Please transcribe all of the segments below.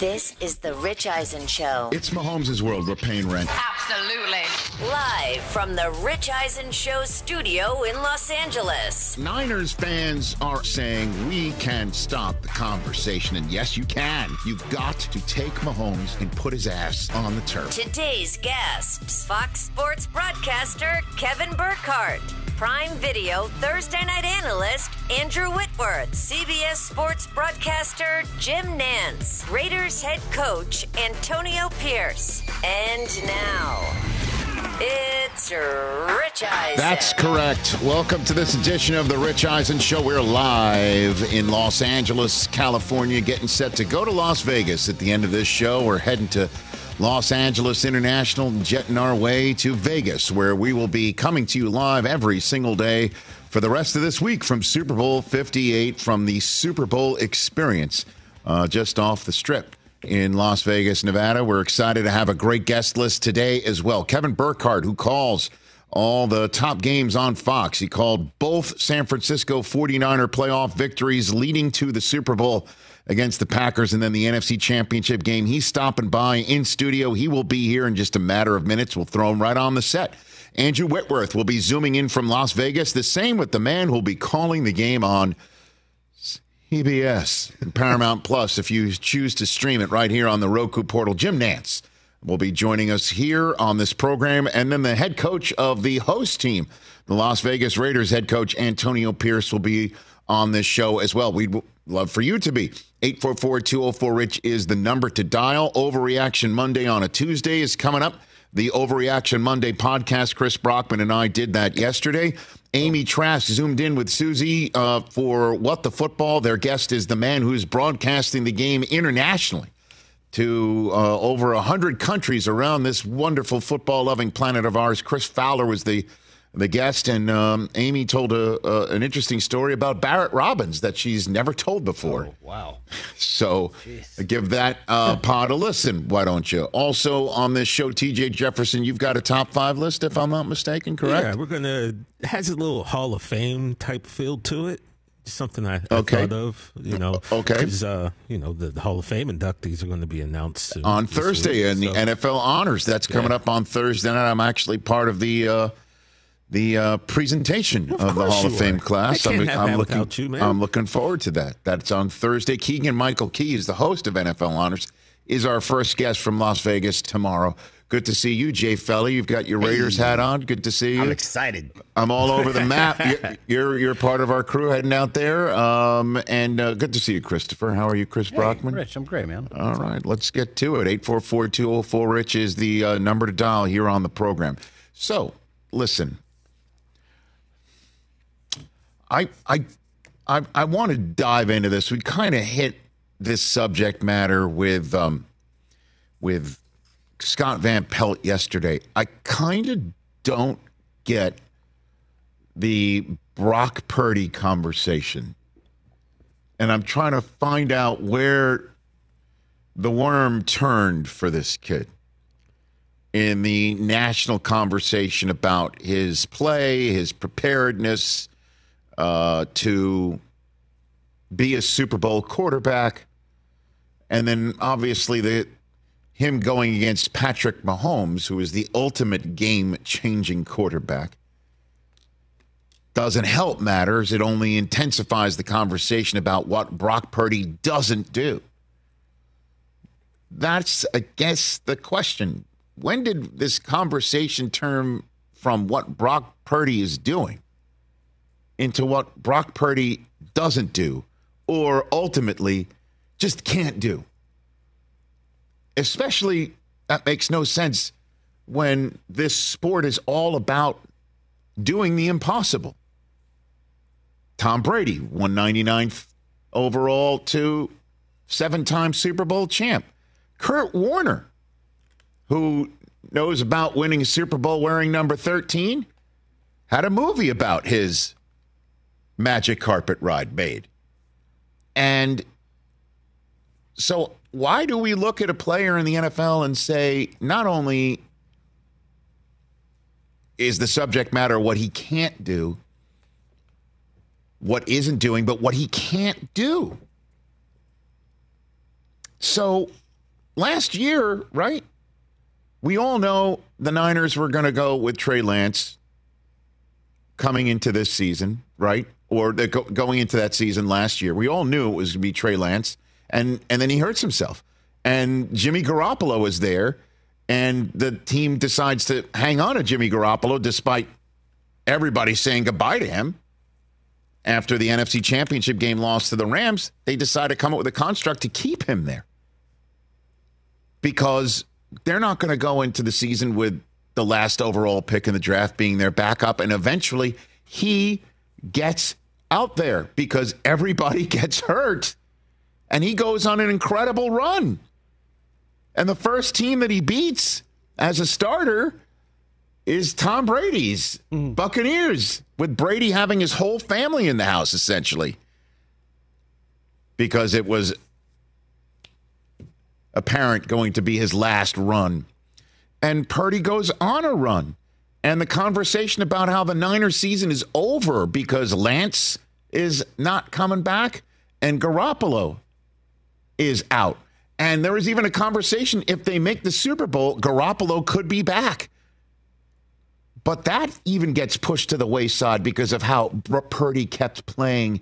This is the Rich Eisen Show. It's Mahomes' world. We're paying rent. Absolutely. Live from the Rich Eisen Show studio in Los Angeles. Niners fans are saying we can stop the conversation. And yes, you can. You've got to take Mahomes and put his ass on the turf. Today's guests Fox Sports broadcaster Kevin Burkhardt. Prime Video Thursday night analyst Andrew Whitworth, CBS Sports broadcaster Jim Nantz, Raiders head coach Antonio Pierce. And now, it's Rich Eisen. That's correct. Welcome to this edition of the Rich Eisen Show. We're live in Los Angeles, California, getting set to go to Las Vegas at the end of this show. We're heading to Los Angeles International, jetting our way to Vegas, where we will be coming to you live every single day for the rest of this week from Super Bowl 58 from the Super Bowl experience uh, just off the strip in Las Vegas, Nevada. We're excited to have a great guest list today as well. Kevin Burkhardt, who calls all the top games on Fox. He called both San Francisco 49er playoff victories leading to the Super Bowl against the Packers and then the NFC Championship game. He's stopping by in studio. He will be here in just a matter of minutes. We'll throw him right on the set. Andrew Whitworth will be zooming in from Las Vegas. The same with the man who'll be calling the game on And Paramount Plus if you choose to stream it right here on the Roku portal. Jim Nantz will be joining us here on this program. And then the head coach of the host team, the Las Vegas Raiders head coach Antonio Pierce, will be on this show as well. We'd love for you to be. 844 204 Rich is the number to dial. Overreaction Monday on a Tuesday is coming up. The Overreaction Monday podcast, Chris Brockman and I did that yesterday. Amy Trask zoomed in with Suzy uh, for What the Football. Their guest is the man who's broadcasting the game internationally to uh, over 100 countries around this wonderful football loving planet of ours. Chris Fowler was the the guest, and um, Amy told a, a, an interesting story about Barrett Robbins that she's never told before. Oh, wow. So Jeez. give that uh, pod a listen, why don't you? Also on this show, TJ Jefferson, you've got a top five list, if I'm not mistaken, correct? Yeah, we're going to, has a little Hall of Fame type feel to it. Something I, I okay. thought of, you know. Okay. Because, uh, you know, the, the, Hall of Fame inductees are going to be announced on Thursday, and so. the NFL honors. That's coming yeah. up on Thursday night. I'm actually part of the. Uh, the uh, presentation of, of the Hall of Fame are. class. I'm, I'm looking, you, I'm looking forward to that. That's on Thursday. Keegan Michael Key is the host of NFL Honors. Is our first guest from Las Vegas tomorrow. Good to see you, Jay Felly. You've got your Raiders hat on. Good to see you. I'm excited. I'm all over the map. You're, you're, you're part of our crew heading out there. Um, and uh, good to see you, Christopher. How are you, Chris hey, Brockman? Rich, I'm great, man. All right, let's get to it. 844 204 Rich is the uh, number to dial here on the program. So, listen, I I I, I want to dive into this. We kind of hit this subject matter with um, with Scott Van Pelt yesterday. I kind of don't get the Brock Purdy conversation, and I'm trying to find out where the worm turned for this kid in the national conversation about his play, his preparedness uh, to be a Super Bowl quarterback, and then obviously the him going against Patrick Mahomes, who is the ultimate game-changing quarterback, doesn't help matters. It only intensifies the conversation about what Brock Purdy doesn't do. that's, I guess, the question. When did this conversation turn from what Brock Purdy is doing into what Brock Purdy doesn't do or ultimately just can't do? Especially, that makes no sense when this sport is all about doing the impossible. Tom Brady, 199th overall to seven time Super Bowl champ. Kurt Warner, who knows about winning a Super Bowl wearing number 13, had a movie about his magic carpet ride made. And so, why do we look at a player in the NFL and say, not only is the subject matter what he can't do, what isn't doing, but what he can't do? So last year, right? We all know the Niners were going to go with Trey Lance coming into this season, right? Or go, going into that season last year. We all knew it was going to be Trey Lance, and and then he hurts himself. And Jimmy Garoppolo was there, and the team decides to hang on to Jimmy Garoppolo despite everybody saying goodbye to him after the NFC Championship game loss to the Rams. They decide to come up with a construct to keep him there because they're not going to go into the season with the last overall pick in the draft being their backup. And eventually he gets out there because everybody gets hurt. And he goes on an incredible run. And the first team that he beats as a starter is Tom Brady's mm-hmm. Buccaneers, with Brady having his whole family in the house essentially. Because it was apparent going to be his last run. And Purdy goes on a run. And the conversation about how the Niners season is over because Lance is not coming back and Garoppolo is out. And there was even a conversation if they make the Super Bowl, Garoppolo could be back. But that even gets pushed to the wayside because of how Purdy kept playing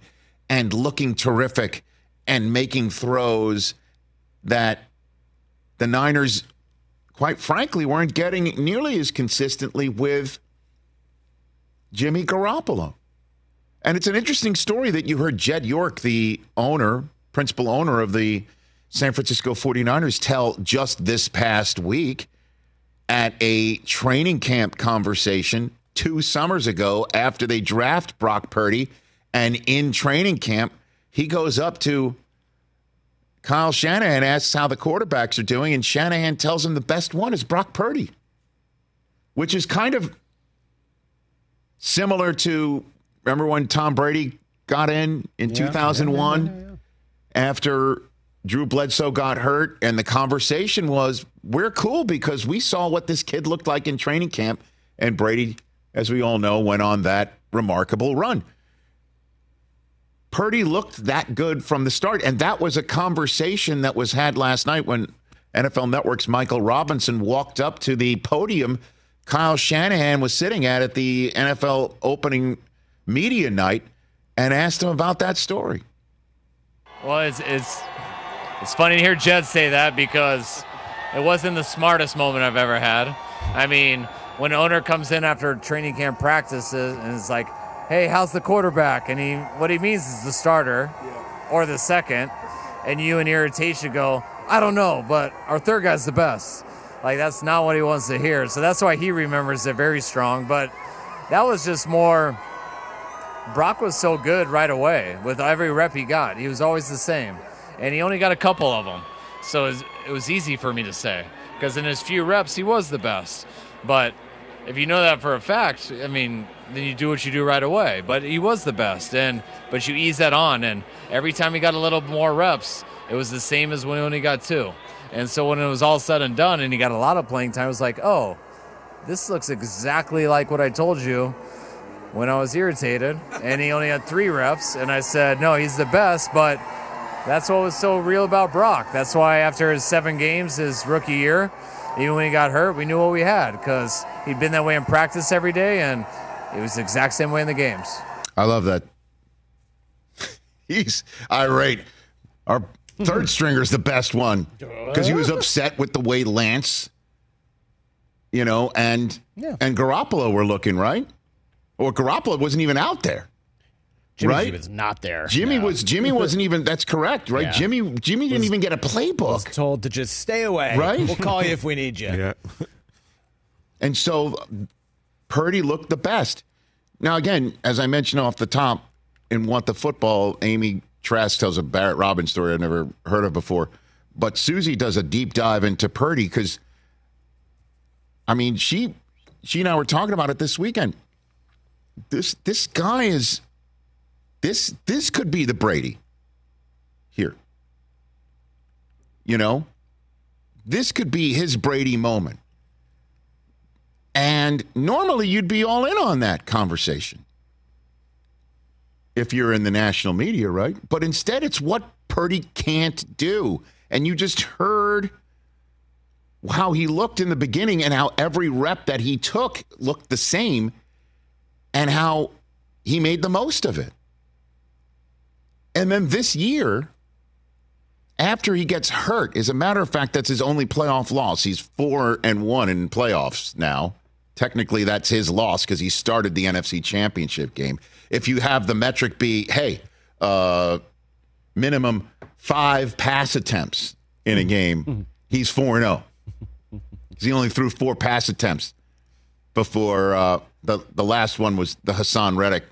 and looking terrific and making throws that the Niners, quite frankly, weren't getting nearly as consistently with Jimmy Garoppolo. And it's an interesting story that you heard Jed York, the owner, principal owner of the San Francisco 49ers, tell just this past week at a training camp conversation two summers ago after they draft Brock Purdy. And in training camp, he goes up to Kyle Shanahan asks how the quarterbacks are doing, and Shanahan tells him the best one is Brock Purdy, which is kind of similar to remember when Tom Brady got in in yeah, 2001 yeah, yeah, after Drew Bledsoe got hurt, and the conversation was, We're cool because we saw what this kid looked like in training camp. And Brady, as we all know, went on that remarkable run. Purdy looked that good from the start. And that was a conversation that was had last night when NFL Network's Michael Robinson walked up to the podium Kyle Shanahan was sitting at at the NFL opening media night and asked him about that story. Well, it's it's it's funny to hear Jed say that because it wasn't the smartest moment I've ever had. I mean, when an owner comes in after training camp practices and is like, hey, how's the quarterback? And he what he means is the starter yeah. or the second. And you in irritation go, I don't know, but our third guy's the best. Like that's not what he wants to hear. So that's why he remembers it very strong. But that was just more Brock was so good right away with every rep he got. He was always the same. And he only got a couple of them. So it was easy for me to say because in his few reps he was the best. But if you know that for a fact, I mean, then you do what you do right away. But he was the best, and but you ease that on, and every time he got a little more reps, it was the same as when he got two. And so when it was all said and done, and he got a lot of playing time, it was like, oh, this looks exactly like what I told you when I was irritated. And he only had three reps, and I said, no, he's the best, but. That's what was so real about Brock. That's why after his seven games, his rookie year, even when he got hurt, we knew what we had because he'd been that way in practice every day, and it was the exact same way in the games. I love that. He's irate. Our Third stringer's the best one because he was upset with the way Lance, you know, and Yeah. and Garoppolo were looking right, or Garoppolo wasn't even out there. Jimmy right? was not there. Jimmy No. was Jimmy wasn't even. That's correct, right? Yeah. Jimmy Jimmy didn't even get a was playbook, told to just stay away. Right? We'll call you if we need you. Yeah. and so Purdy looked the best. Now, again, as I mentioned off the top, in what the football, Amy Trask tells a Barrett Robbins story I've never heard of before, but Suzy does a deep dive into Purdy because, I mean, she she and I were talking about it this weekend. This this guy is this this could be the Brady here. You know, this could be his Brady moment. And normally you'd be all in on that conversation if you're in the national media, right? But instead, it's what Purdy can't do. And you just heard how he looked in the beginning and how every rep that he took looked the same and how he made the most of it. And then this year, after he gets hurt, as a matter of fact, that's his only playoff loss. He's four and one in playoffs now. Technically, that's his loss because he started the NFC Championship game. If you have the metric be, hey, uh, minimum five pass attempts in a game, he's four and zero. He only threw four pass attempts before uh, the the last one was the Haason Reddick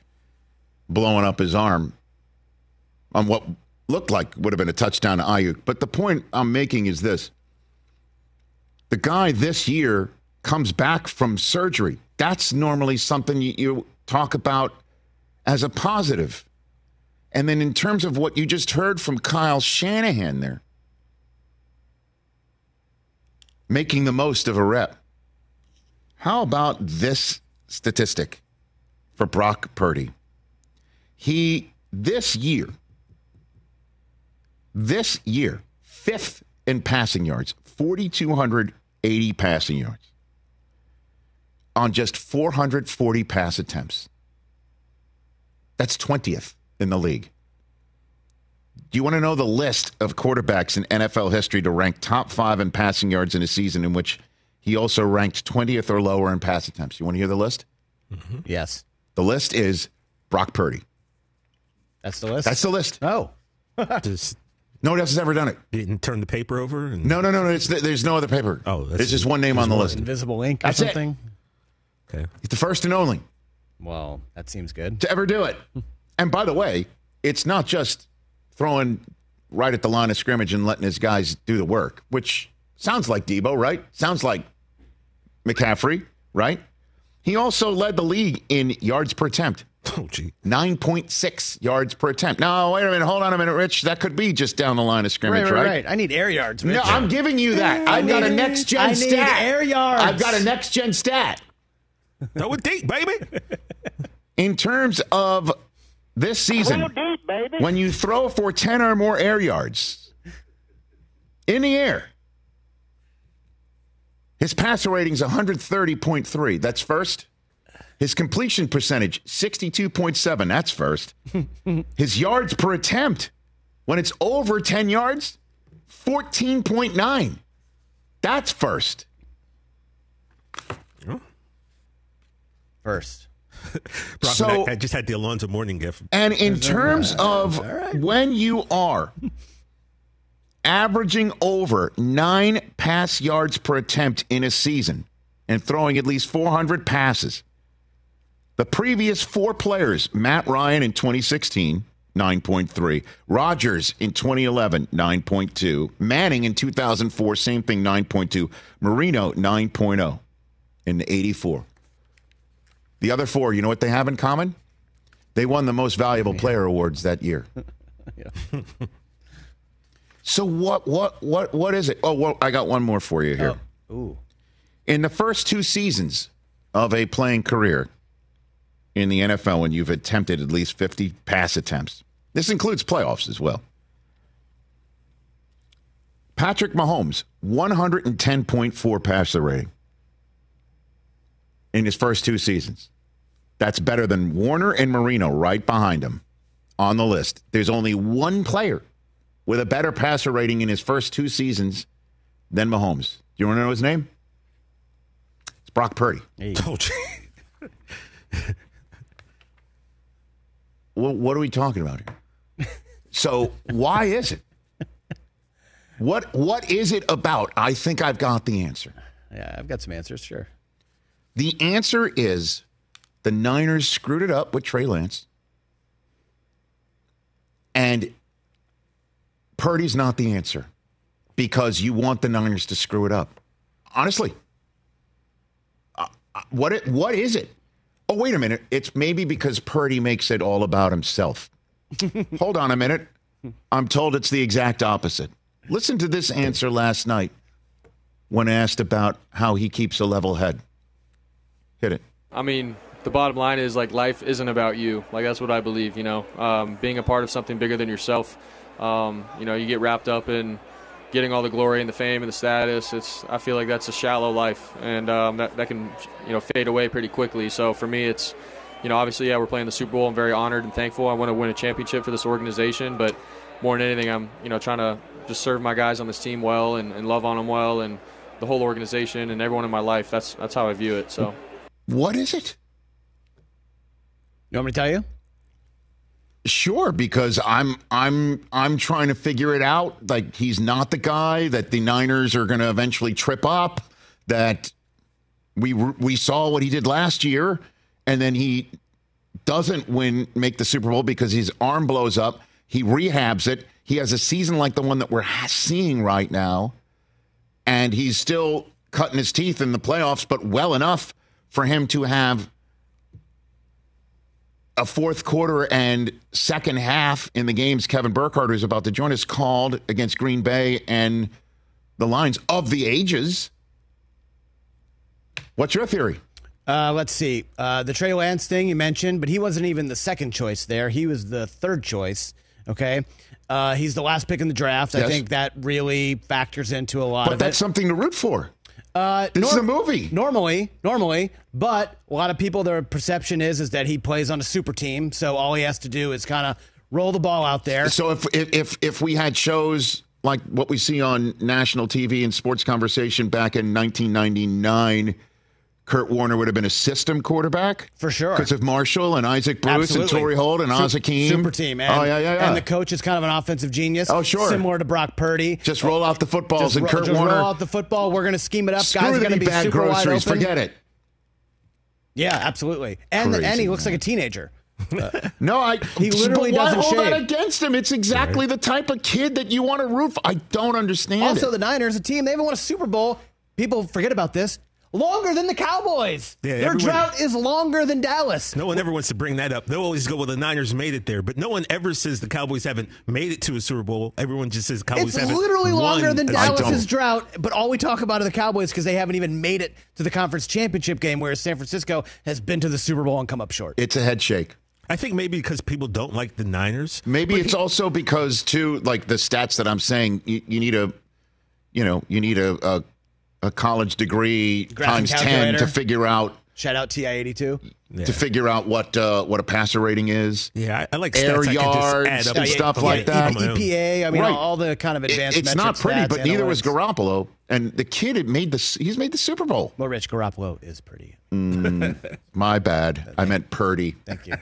blowing up his arm on what looked like would have been a touchdown to Aiyuk. But the point I'm making is this: the guy this year comes back from surgery. That's normally something you, you talk about as a positive. And then in terms of what you just heard from Kyle Shanahan there, making the most of a rep. How about this statistic for Brock Purdy? He, this year, this year, fifth in passing yards, 4,280 passing yards on just 440 pass attempts. That's 20th in the league. Do you want to know the list of quarterbacks in NFL history to rank top five in passing yards in a season in which he also ranked 20th or lower in pass attempts? You want to hear the list? Mm-hmm. Yes. The list is Brock Purdy. That's the list. That's the list. oh. Just Nobody else has ever done it. didn't turn the paper over. And, No, no, no, no. It's, there's no other paper. Oh, that's- there's just one name on the list. Invisible ink or That's it. something. Okay. He's the first and only Well, that seems good. to ever do it. And by the way, it's not just throwing right at the line of scrimmage and letting his guys do the work, which sounds like Deebo, right? Sounds like McCaffrey, right? He also led the league in yards per attempt. Oh, gee. 9.6 yards per attempt. Now, wait a minute. Hold on a minute, Rich. That could be just down the line of scrimmage, right, right? right. I need air yards. No, I'm giving you that. I I've got a next gen I need stat. air yards. I've got a next gen stat. Throw it deep, baby. In terms of this season, when you throw for 10 or more air yards in the air, his passer rating is 130.3. That's first. His completion percentage, 62.7. That's first. His yards per attempt, when it's over 10 yards, 14.9. That's first. Oh. First. Brock, So- I, I just had the Alonzo Mourning gift. And in terms of when you are averaging over nine pass yards per attempt in a season and throwing at least 400 passes, the previous four players, Matt Ryan in 2016, 9.3, Rodgers in 2011, 9.2, Manning in 2004, same thing, 9.2, Marino, 9.0 in 84. The other four, you know what they have in common? They won the most valuable player awards that year. so what what what what is it? Oh, well, I got one more for you here. Oh, ooh. In the first two seasons of a playing career in the NFL when you've attempted at least 50 pass attempts. This includes playoffs as well. Patrick Mahomes, 110.4 passer rating in his first two seasons. That's better than Warner and Marino right behind him on the list. There's only one player with a better passer rating in his first two seasons than Mahomes. Do you want to know his name? It's Brock Purdy. Oh, gee. Well, what are we talking about here? So why is it? What what is it about? I think I've got the answer. Yeah, I've got some answers, sure. The answer is the Niners screwed it up with Trey Lance. And Purdy's not the answer because you want the Niners to screw it up. Honestly. Uh, uh, what it, what is it? Oh, wait a minute. It's maybe because Purdy makes it all about himself. Hold on a minute. I'm told it's the exact opposite. Listen to this answer last night when asked about how he keeps a level head. Hit it. I mean, the bottom line is like life isn't about you. Like that's what I believe. You know, um, being a part of something bigger than yourself. Um, you know, you get wrapped up in getting all the glory and the fame and the status. It's I feel like that's a shallow life, and um, that that can you know fade away pretty quickly. So for me, it's you know obviously yeah we're playing the Super Bowl. I'm very honored and thankful. I want to win a championship for this organization, but more than anything, I'm you know trying to just serve my guys on this team well and, and love on them well and the whole organization and everyone in my life. That's that's how I view it. So. What is it? You want me to tell you? Sure, because I'm I'm I'm trying to figure it out. Like he's not the guy that the Niners are going to eventually trip up. That we we saw what he did last year, and then he doesn't win, make the Super Bowl because his arm blows up. He rehabs it. He has a season like the one that we're seeing right now, and he's still cutting his teeth in the playoffs, but well enough for him to have a fourth quarter and second half in the games Kevin Burkhardt, is about to join us, called against Green Bay and the Lions of the ages. What's your theory? Uh, let's see. Uh, the Trey Lance thing you mentioned, but he wasn't even the second choice there. He was the third choice. Okay. Uh, he's the last pick in the draft. I think that really factors into a lot But that's it. something to root for. Uh, This is a movie. Normally, normally, but a lot of people, their perception is is that he plays on a super team, so all he has to do is kind of roll the ball out there. So if, if if if we had shows like what we see on national TV and sports conversation back in 1999, Kurt Warner would have been a system quarterback For sure. because of Marshall and Isaac Bruce and Absolutely. Torry Holt and Su- Az Hakim. Super team. And, oh yeah, yeah, yeah. And the coach is kind of an offensive genius. Oh, sure. Similar to Brock Purdy. just roll out the footballs Just, and ro- Kurt just Warner. roll out the football. We're going to scheme it up. Screw Guys are going to be bad super wide groceries. open. Forget it. Yeah, absolutely. And and he looks man. like a teenager. No, I. He literally but why doesn't hold that against him? It's exactly the type of kid that you want to root for. I don't understand Also, it. the Niners, a team they haven't won a Super Bowl. People forget about this. Longer than the Cowboys. Yeah, Their everyone- drought is longer than Dallas. No one ever wants to bring that up. They'll always go, well, the Niners made it there. But no one ever says the Cowboys haven't made it to a Super Bowl. Everyone just says Cowboys It's haven't literally won longer than Dallas's drought, but all we talk about are the Cowboys because they haven't even made it to the conference championship game, whereas San Francisco has been to the Super Bowl and come up short. it's a head shake. I think maybe because people don't like the Niners. Maybe it's he- also because too, like the stats that I'm saying, you, you need a, you know, you need a a, a college degree Graphic times ten to figure out Shout out TI eighty two. to figure out what uh, what a passer rating is. Yeah, I, I like Air I can just yards add up and stuff on like my- that. on. EPA. I mean, Right. all the kind of It- advanced. it's not pretty, stats, but neither was analytics. Garoppolo. And the kid had made the he's made the Super Bowl. Well, Rich Garoppolo is pretty. My bad. I meant Purdy. Thank you.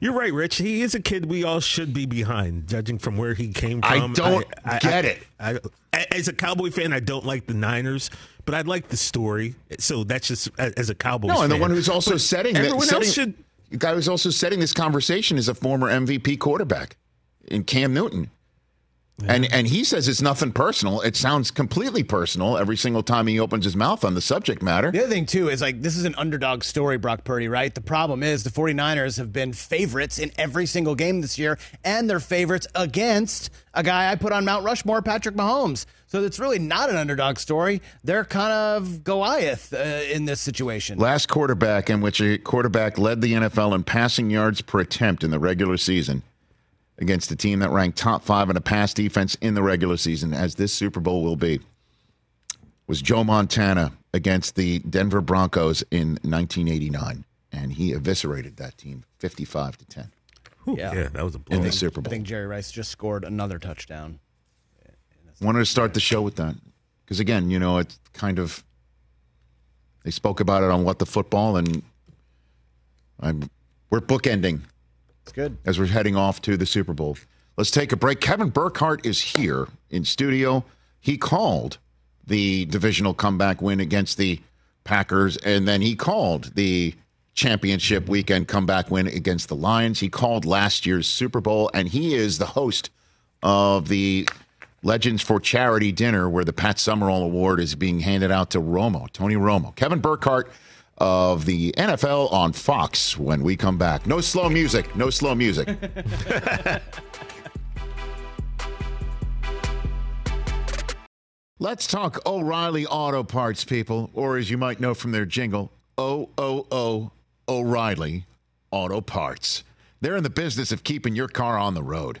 You're right, Rich. He is a kid we all should be behind, judging from where he came from. I don't get it. I, I- as a Cowboy fan, I don't like the Niners, but I like the story. So that's just as a Cowboy. No, and the one who's also But setting that everyone setting, else should. the guy who's also setting this conversation is a former MVP quarterback in Cam Newton. And and he says it's nothing personal. It sounds completely personal every single time he opens his mouth on the subject matter. The other thing, too, is like this is an underdog story, Brock Purdy, right? The problem is the 49ers have been favorites in every single game this year, and they're favorites against a guy I put on Mount Rushmore, Patrick Mahomes. So it's really not an underdog story. They're kind of Goliath uh, in this situation. Last quarterback in which a quarterback led the NFL in passing yards per attempt in the regular season against a team that ranked top five in a pass defense in the regular season, as this Super Bowl will be, was Joe Montana against the Denver Broncos in 1989. And he eviscerated that team 55 to 10 Whew, Yeah. yeah. that was a blow. in the Super Bowl. I think Jerry Rice just scored another touchdown. Wanted to start the show with that because again, you know, it's kind of they spoke about it on what the football, and I'm we're bookending It's good. as we're heading off to the Super Bowl. Let's take a break. Kevin Burkhardt is here in studio. He called the divisional comeback win against the Packers, and then he called the championship weekend comeback win against the Lions. He called last year's Super Bowl, and he is the host of the Legends for Charity dinner, where the Pat Summerall Award is being handed out to Romo, Tony Romo. Kevin Burkhardt of the NFL on Fox when we come back. No slow music. No slow music. Let's talk O'Reilly Auto Parts, people, or as you might know from their jingle, O O O O'Reilly Auto Parts. They're in the business of keeping your car on the road.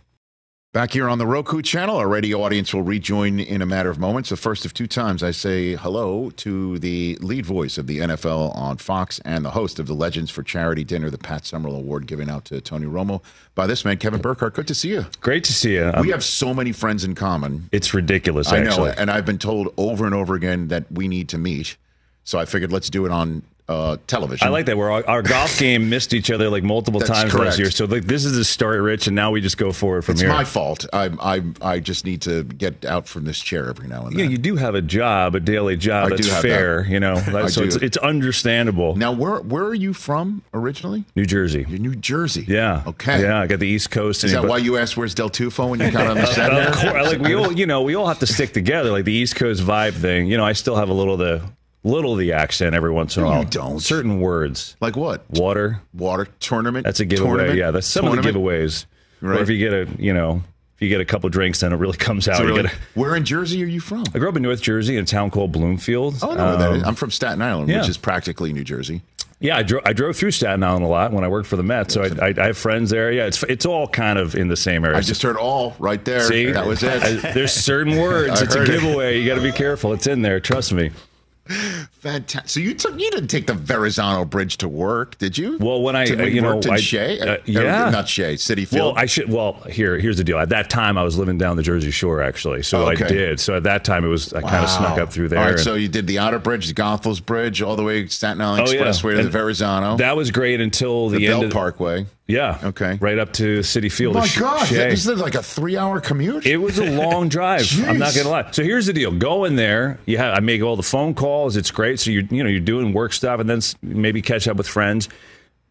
Back here on the Roku channel, our radio audience will rejoin in a matter of moments. The first of two times I say hello to the lead voice of the NFL on Fox and the host of the Legends for Charity Dinner, the Pat Summerall Award given out to Tony Romo by this man, Kevin Burkhardt. Good to see you. Great to see you. we have so many friends in common. It's ridiculous, I know, actually. and I've been told over and over again that we need to meet. So I figured let's do it on uh, television. I like that. Where our, our golf game missed each other like multiple That's times correct. last year. So like this is the start, Rich, and now we just go forward from It's here. my fault. I, I I just need to get out from this chair every now and then. yeah, you do have a job, a daily job I that's fair. that. You know, I so do. it's it's understandable. Now, where where are you from originally? New Jersey. You're New Jersey. Yeah. Okay. Yeah, I got the East Coast. Is that why you asked where's Del Tufo when you got on the set? of course, like we all, you know, we all have to stick together, like the East Coast vibe thing. You know, I still have a little of the little the accent every once in a No, you while. don't. Certain words, Like what? water. Water tournament. That's a giveaway. Tournament? Yeah, that's some of the giveaways. Right. Or if you get a, you know, if you get a couple drinks, then it really comes out. So You really, where in Jersey are you from? I grew up in North Jersey in a town called Bloomfield. Oh, I know where that is. Um, I'm from Staten Island, yeah. which is practically New Jersey. Yeah, I drove I drove through Staten Island a lot when I worked for the Mets, so I, I, I have friends there. Yeah, it's it's all kind of in the same area. I just heard all right there. See, that was it. I- there's certain words. It's a heard it. giveaway. You got to be careful. It's in there. Trust me. Fantastic. So you took you didn't take the Verrazano Bridge to work, did you? Well, when I, to, uh, you know, worked in I- Shea, uh, yeah. not Shea, Citi Field. Well, I should. Well, here, here's the deal. At that time, I was living down the Jersey Shore, actually. So okay. I did. So at that time, it was I kind of snuck up through there. All right, and- so you did the Outer Bridge, the Goethals Bridge, all the way Staten Island Oh, yeah. Expressway to And the Verrazano, that was great until the, the end Bell of Parkway. Yeah. Okay. Right up to Citi Field. Oh my gosh, this is like a three-hour commute. It was a long drive. I'm not gonna lie. So here's the deal: go in there. You have, I make all the phone calls. It's great. So you you know you're doing work stuff, and then maybe catch up with friends.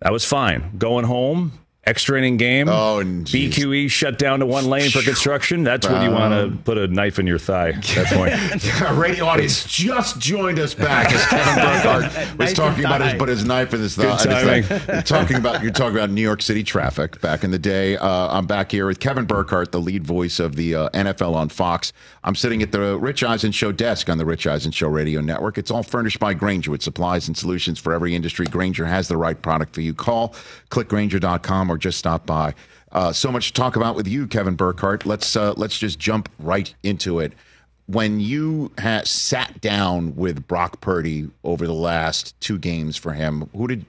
That was fine. Going home, extra inning game. Oh, and geez. BQE shut down to one lane for construction. That's when you want to put a knife in your thigh. At that point. Our radio audience just joined us back as Kevin Burkhardt was Knife talking about his but his knife in his thigh. Good his thigh. You're talking about you're talking about New York City traffic back in the day. Uh, I'm back here with Kevin Burkhardt, the lead voice of the uh, NFL on Fox. I'm sitting at the Rich Eisen Show desk on the Rich Eisen Show radio network. It's all furnished by Grainger with supplies and solutions for every industry. Grainger has the right product for you. Call clickgranger.com or just stop by. Uh, so much to talk about with you, Kevin Burkhardt. Let's uh, let's just jump right into it. When you ha- sat down with Brock Purdy over the last two games for him, who did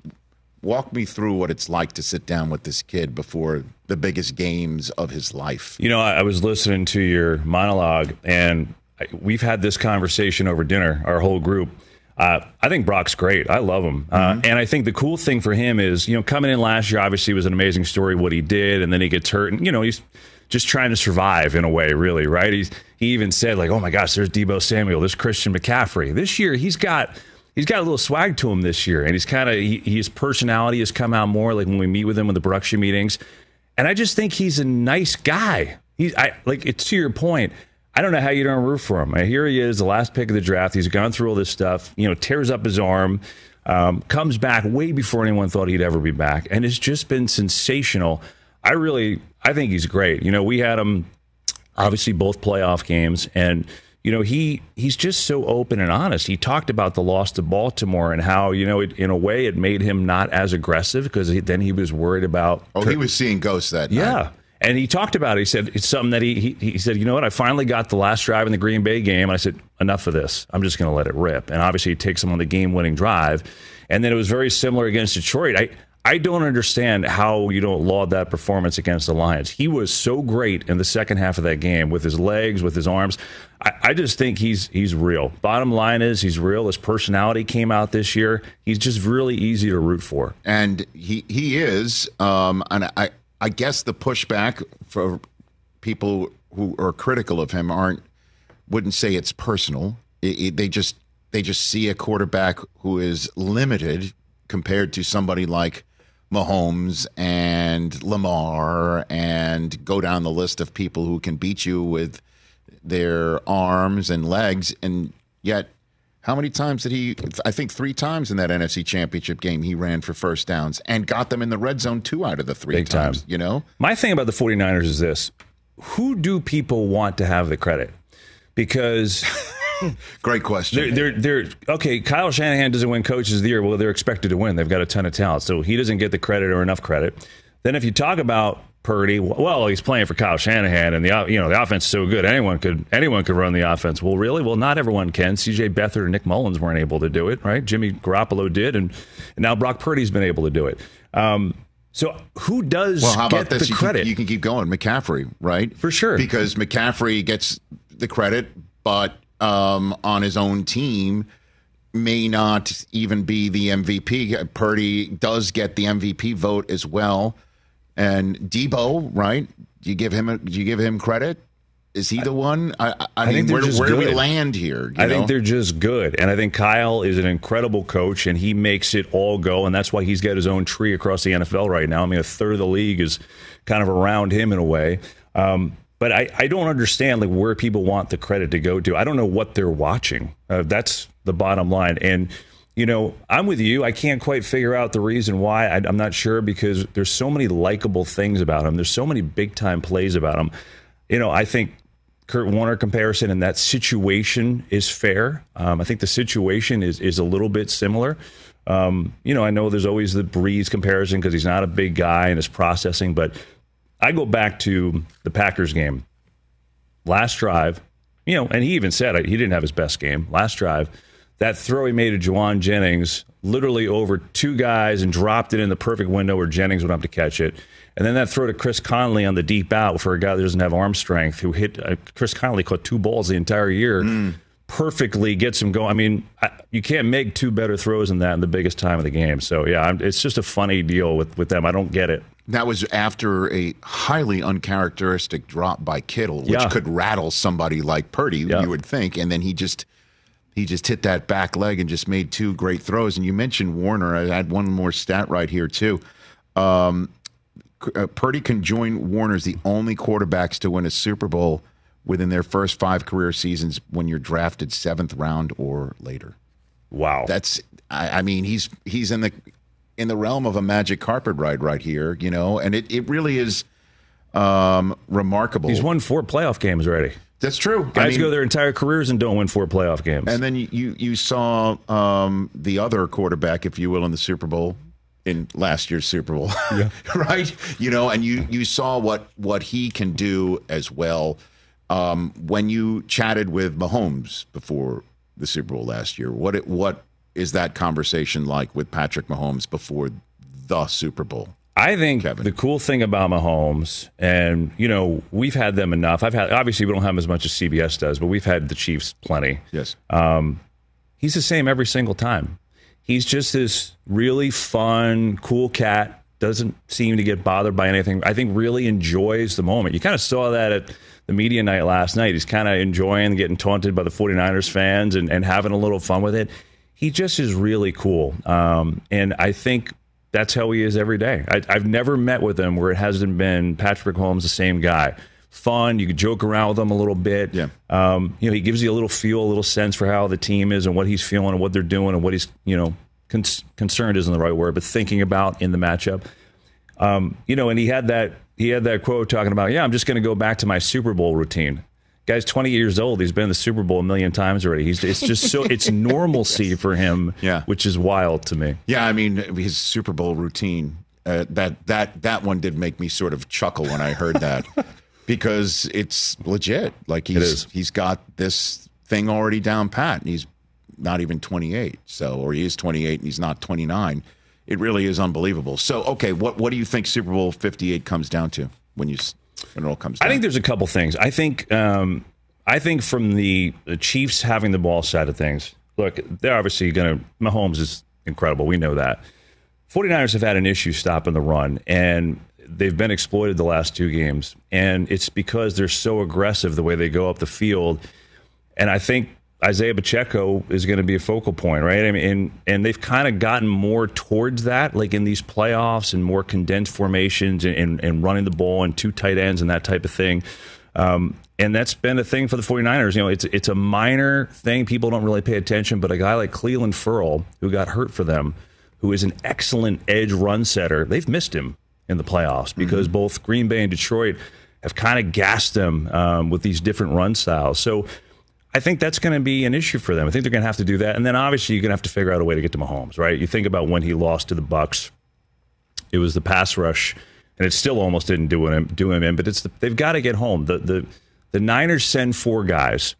walk me through what it's like to sit down with this kid before the biggest games of his life? You know, I, was listening to your monologue, and we've had this conversation over dinner, our whole group. Uh, I think Brock's great. I love him. Uh, and I think the cool thing for him is, you know, coming in last year, obviously was an amazing story, what he did, and then he gets hurt. And, you know, he's just trying to survive in a way, really, right? He's, he even said, like, oh my gosh, there's Deebo Samuel, there's Christian McCaffrey. This year, he's got. He's got a little swag to him this year, and he's kind of he, his personality has come out more. Like when we meet with him in the production meetings, and I just think he's a nice guy. He's I like it's to your point. I don't know how you don't root for him. Here he is, the last pick of the draft. He's gone through all this stuff. You know, tears up his arm, um, comes back way before anyone thought he'd ever be back, and it's just been sensational. I really, I think he's great. You know, we had him obviously both playoff games, and you know he he's just so open and honest. He talked about the loss to Baltimore and how you know it, in a way it made him not as aggressive because then he was worried about Oh, he was seeing ghosts that night. yeah. And he talked about it. He said it's something that he, he he said, you know what? I finally got the last drive in the Green Bay game. And I said, enough of this. I'm just going to let it rip. And obviously, he takes him on the game-winning drive. And then it was very similar against Detroit. I I don't understand how you don't laud that performance against the Lions. He was so great in the second half of that game with his legs, with his arms. I, I just think he's he's real. Bottom line is he's real. His personality came out this year. He's just really easy to root for. and he he is um and i i guess the pushback for people who are critical of him aren't wouldn't say it's personal. It- it- they just they just see a quarterback who is limited compared to somebody like Mahomes and Lamar and go down the list of people who can beat you with their arms and legs. And yet how many times did he I think 3 times in that NFC championship game he ran for first downs and got them in the red zone 2 out of the 3 Big time. times, you know? My thing about the 49ers is this who do people want to have the credit? Because Great question. they're, they're, they're okay. Kyle Shanahan doesn't win coaches of the year. Well, they're expected to win. They've got a ton of talent. So he doesn't get the credit or enough credit. Then if you talk about Purdy, well, he's playing for Kyle Shanahan, and the you know the offense is so good. Anyone could anyone could run the offense. Well, really? Well, not everyone can. C.J. Beathard and Nick Mullens weren't able to do it, right? Jimmy Garoppolo did, and, and now Brock Purdy's been able to do it. Um, so who does Well, how get about this? the You credit? can, you can keep going. McCaffrey, right? For sure. Because McCaffrey gets the credit, but um, on his own team may not even be the MVP. Purdy does get the MVP vote as well. And Deebo, right? Do you give him a, do you give him credit? Is he the one? I, I, I, think mean, they're where, where do we land here? you I think they're just good. And I think Kyle is an incredible coach and he makes it all go. And that's why he's got his own tree across the NFL right now. I mean, a third of the league is kind of around him in a way. Um, but I, I don't understand like where people want the credit to go to. I don't know what they're watching. Uh, that's the bottom line. And you know, I'm with you. I can't quite figure out the reason why. I, I'm not sure because there's so many likable things about him. There's so many big time plays about him. You know, I think Kurt Warner comparison and that situation is fair. Um, I think the situation is is a little bit similar. Um, you know, I know there's always the Brees comparison because he's not a big guy and his processing, but I go back to the Packers game. Last drive, you know, and he even said he didn't have his best game. Last drive, that throw he made to Jauan Jennings, literally over two guys and dropped it in the perfect window where Jennings would have to catch it. And then that throw to Chris Conley on the deep out for a guy that doesn't have arm strength, who hit uh, Chris Conley caught two balls the entire year, perfectly gets him going. I mean, I, you can't make two better throws than that in the biggest time of the game. So yeah, I'm, it's just a funny deal with with them. I don't get it. That was after a highly uncharacteristic drop by Kittle, which Yeah. could rattle somebody like Purdy, Yeah. you would think. And then he just he just hit that back leg and just made two great throws. And you mentioned Warner. I had one more stat right here too. Um, uh, Purdy can join Warner as the only quarterbacks to win a Super Bowl within their first five career seasons when you're drafted seventh round or later. Wow. That's I, I mean he's he's in the in the realm of a magic carpet ride right here, you know, and it, it really is um, remarkable. He's won four playoff games already. That's true. Guys I mean, go their entire careers and don't win four playoff games. And then you you, saw um, the other quarterback, if you will, in the Super Bowl in last year's Super Bowl, yeah. right? You know, and you you saw what what he can do as well. Um, when you chatted with Mahomes before the Super Bowl last year, what it, what is that conversation like with Patrick Mahomes before the Super Bowl? I think Kevin. the cool thing about Mahomes, and you know, we've had them enough. I've had obviously we don't have them as much as CBS does, but we've had the Chiefs plenty. Yes. Um, he's the same every single time. He's just this really fun, cool cat. Doesn't seem to get bothered by anything. I think really enjoys the moment. You kind of saw that at the media night last night. He's kind of enjoying getting taunted by the 49ers fans and, and having a little fun with it. He just is really cool. Um, and I think that's how he is every day. I, have never met with him where it hasn't been Patrick Mahomes, the same guy. Fun, you could joke around with him a little bit. Yeah. Um, you know, he gives you a little feel, a little sense for how the team is and what he's feeling and what they're doing and what he's, you know, con- concerned isn't the right word, but thinking about in the matchup. Um, you know, and he had that he had that quote talking about, yeah, I'm just going to go back to my Super Bowl routine. Guy's 20 years old. He's been in the Super Bowl a million times already. He's it's just so it's normalcy yes. for him, yeah. which is wild to me. Yeah, I mean his Super Bowl routine. Uh, that that that one did make me sort of chuckle when I heard that because it's legit. Like he's he's got this thing already down pat. And he's not even 28. So or he is 28 and he's not 29 it really is unbelievable. So, okay, what what do you think Super Bowl Fifty Eight comes down to when you when it all comes? down? I think there's a couple things. I think um, I think from the, the Chiefs having the ball side of things. Look, they're obviously going to. Mahomes is incredible. We know that. 49ers have had an issue stopping the run, and they've been exploited the last two games. And it's because they're so aggressive the way they go up the field. And I think Isaiah Pacheco is going to be a focal point, right? I mean, and and they've kind of gotten more towards that, like in these playoffs and more condensed formations and, and, and running the ball and two tight ends and that type of thing. Um, and that's been a thing for the 49ers. You know, it's it's a minor thing. People don't really pay attention, but a guy like Clelin Ferrell, who got hurt for them, who is an excellent edge run setter, they've missed him in the playoffs because mm-hmm. both Green Bay and Detroit have kind of gassed them um, with these different run styles. So I think that's going to be an issue for them. I think they're going to have to do that, and then obviously you're going to have to figure out a way to get to Mahomes, right? You think about when he lost to the Bucks, it was the pass rush, and it still almost didn't do him do him in. But it's the, they've got to get home. The the the Niners send four guys.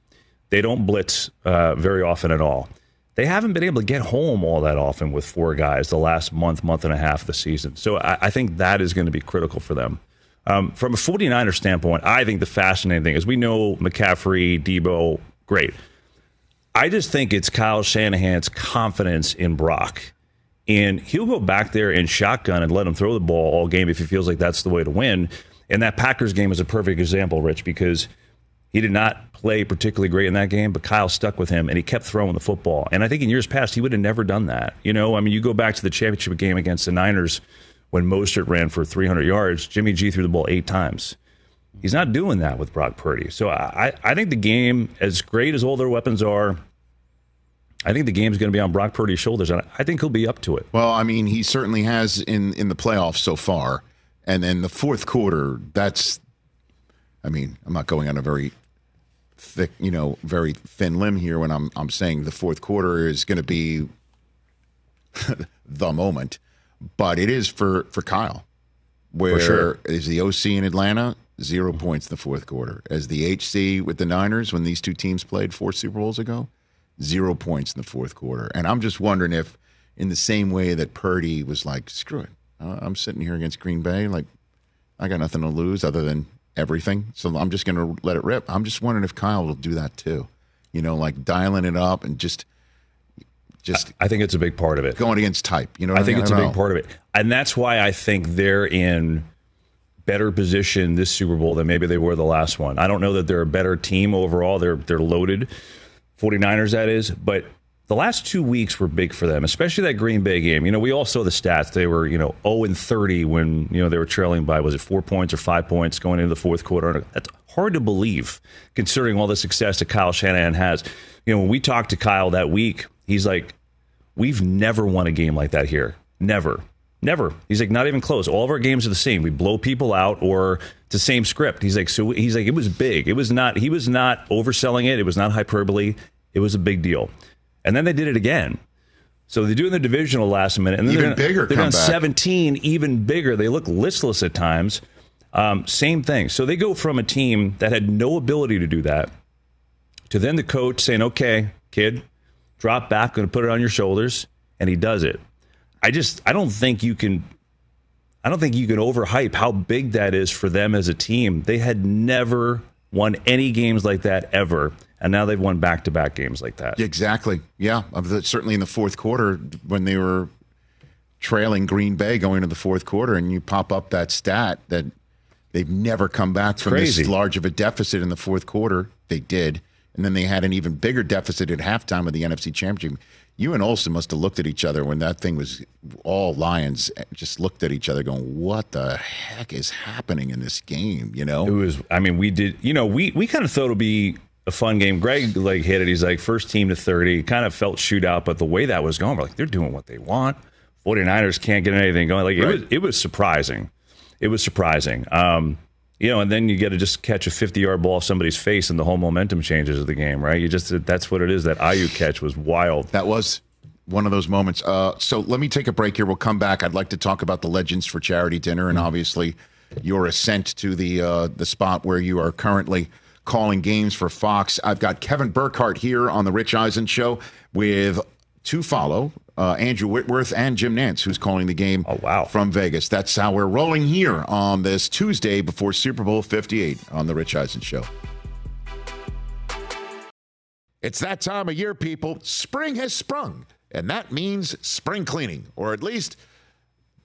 They don't blitz uh, very often at all. They haven't been able to get home all that often with four guys the last month, month and a half of the season. So I, I think that is going to be critical for them. Um, from a 49er standpoint, I think the fascinating thing is we know McCaffrey, Deebo, great. I just think it's Kyle Shanahan's confidence in Brock. And he'll go back there and shotgun and let him throw the ball all game if he feels like that's the way to win. And that Packers game is a perfect example, Rich, because he did not play particularly great in that game, but Kyle stuck with him and he kept throwing the football. And I think in years past, he would have never done that. You know, I mean, you go back to the championship game against the Niners when Mostert ran for 300 yards, Jimmy G threw the ball eight times. He's not doing that with Brock Purdy. So I, I think the game, as great as all their weapons are, I think the game's going to be on Brock Purdy's shoulders, and I think he'll be up to it. Well, I mean, he certainly has in in the playoffs so far, and then the fourth quarter. That's, I mean, I'm not going on a very thick, you know, very thin limb here when I'm I'm saying the fourth quarter is going to be the moment, but it is for for Kyle. Where sure. is the OC in Atlanta? Zero points in the fourth quarter. As the HC with the Niners, when these two teams played four Super Bowls ago, zero points in the fourth quarter. And I'm just wondering if, in the same way that Purdy was like, screw it, I'm sitting here against Green Bay, like, I got nothing to lose other than everything. So I'm just going to let it rip. I'm just wondering if Kyle will do that too. You know, like dialing it up and just just I think it's a big part of it. Going against type, you know. I think mean? it's I a big know. part of it, and that's why I think they're in better position this Super Bowl than maybe they were the last one. I don't know that they're a better team overall. They're they're loaded, 49ers that is, but the last two weeks were big for them, especially that Green Bay game. You know, we all saw the stats. They were, you know, 0 and 30 when, you know, they were trailing by, was it four points or five points going into the fourth quarter? That's hard to believe considering all the success that Kyle Shanahan has. You know, when we talked to Kyle that week, he's like, we've never won a game like that here. Never. Never. He's like, not even close. All of our games are the same. We blow people out or it's the same script. He's like, so he's like, it was big. It was not, he was not overselling it. It was not hyperbole. It was a big deal. And then they did it again. So they do in the divisional last minute, and then Even they're, bigger They're on comeback. 17, even bigger. They look listless at times. Um, same thing. So they go from a team that had no ability to do that to then the coach saying, "Okay, kid, drop back, going to put it on your shoulders," and he does it. I just, I don't think you can. I don't think you can overhype how big that is for them as a team. They had never won any games like that ever, and now they've won back-to-back games like that. Exactly. Yeah. Certainly in the fourth quarter when they were trailing Green Bay going to the fourth quarter, and you pop up that stat that they've never come back from crazy. this large of a deficit in the fourth quarter. They did. And then they had an even bigger deficit at halftime of the NFC Championship. You and Olson must have looked at each other when that thing was all Lions, just looked at each other going, What the heck is happening in this game? You know? It was. I mean, we did. You know, we we kind of thought it'd be a fun game. Greg like hit it. He's like first team to thirty. Kind of felt shootout, but the way that was going, we're like they're doing what they want. 49ers can't get anything going. Like it was. It was surprising. It was surprising. Um, you know, and then you get to just catch a 50 yard ball off somebody's face, and the whole momentum changes of the game, right? You just that's what it is. That Aiyuk catch was wild. That was one of those moments. Uh, so let me take a break here. We'll come back. I'd like to talk about the Legends for Charity dinner and obviously your ascent to the uh, the spot where you are currently calling games for Fox. I've got Kevin Burkhardt here on the Rich Eisen show with to follow uh, Andrew Whitworth and Jim Nantz, who's calling the game Oh, wow. from Vegas. That's how we're rolling here on this Tuesday before Super Bowl 58 on the Rich Eisen show. It's that time of year, people. Spring has sprung, and that means spring cleaning, or at least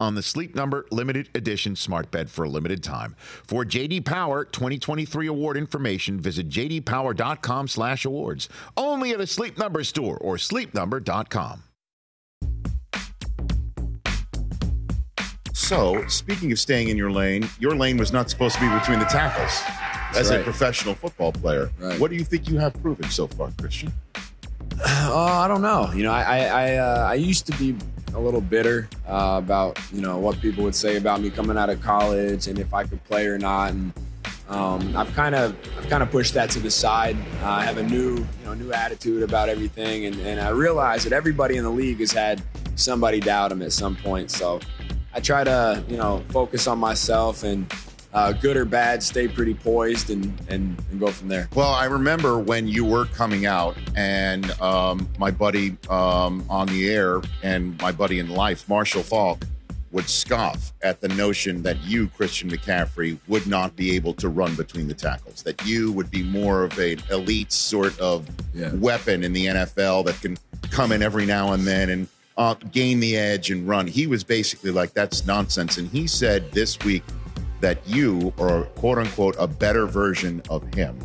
on the Sleep Number limited edition smart bed for a limited time. For JD Power 2023 award information, visit jdpower.com/awards. Only at a Sleep Number store or sleepnumber.com. So, speaking of staying in your lane, your lane was not supposed to be between the tackles as a professional football player. Right. What do you think you have proven so far, Christian? Oh, I don't know. You know, I I I, uh, I used to be a little bitter uh, about you know what people would say about me coming out of college and if I could play or not. And um, I've kind of I've kind of pushed that to the side. Uh, I have a new you know new attitude about everything, and, and I realize that everybody in the league has had somebody doubt them at some point. So I try to you know focus on myself and uh, good or bad, stay pretty poised and, and, and go from there. Well, I remember when you were coming out, and um, my buddy um, on the air and my buddy in life, Marshall Faulk, would scoff at the notion that you, Christian McCaffrey, would not be able to run between the tackles, that you would be more of an elite sort of Yeah. weapon in the NFL that can come in every now and then and uh, gain the edge and run. He was basically like, that's nonsense. And he said this week that you are, quote unquote, a better version of him.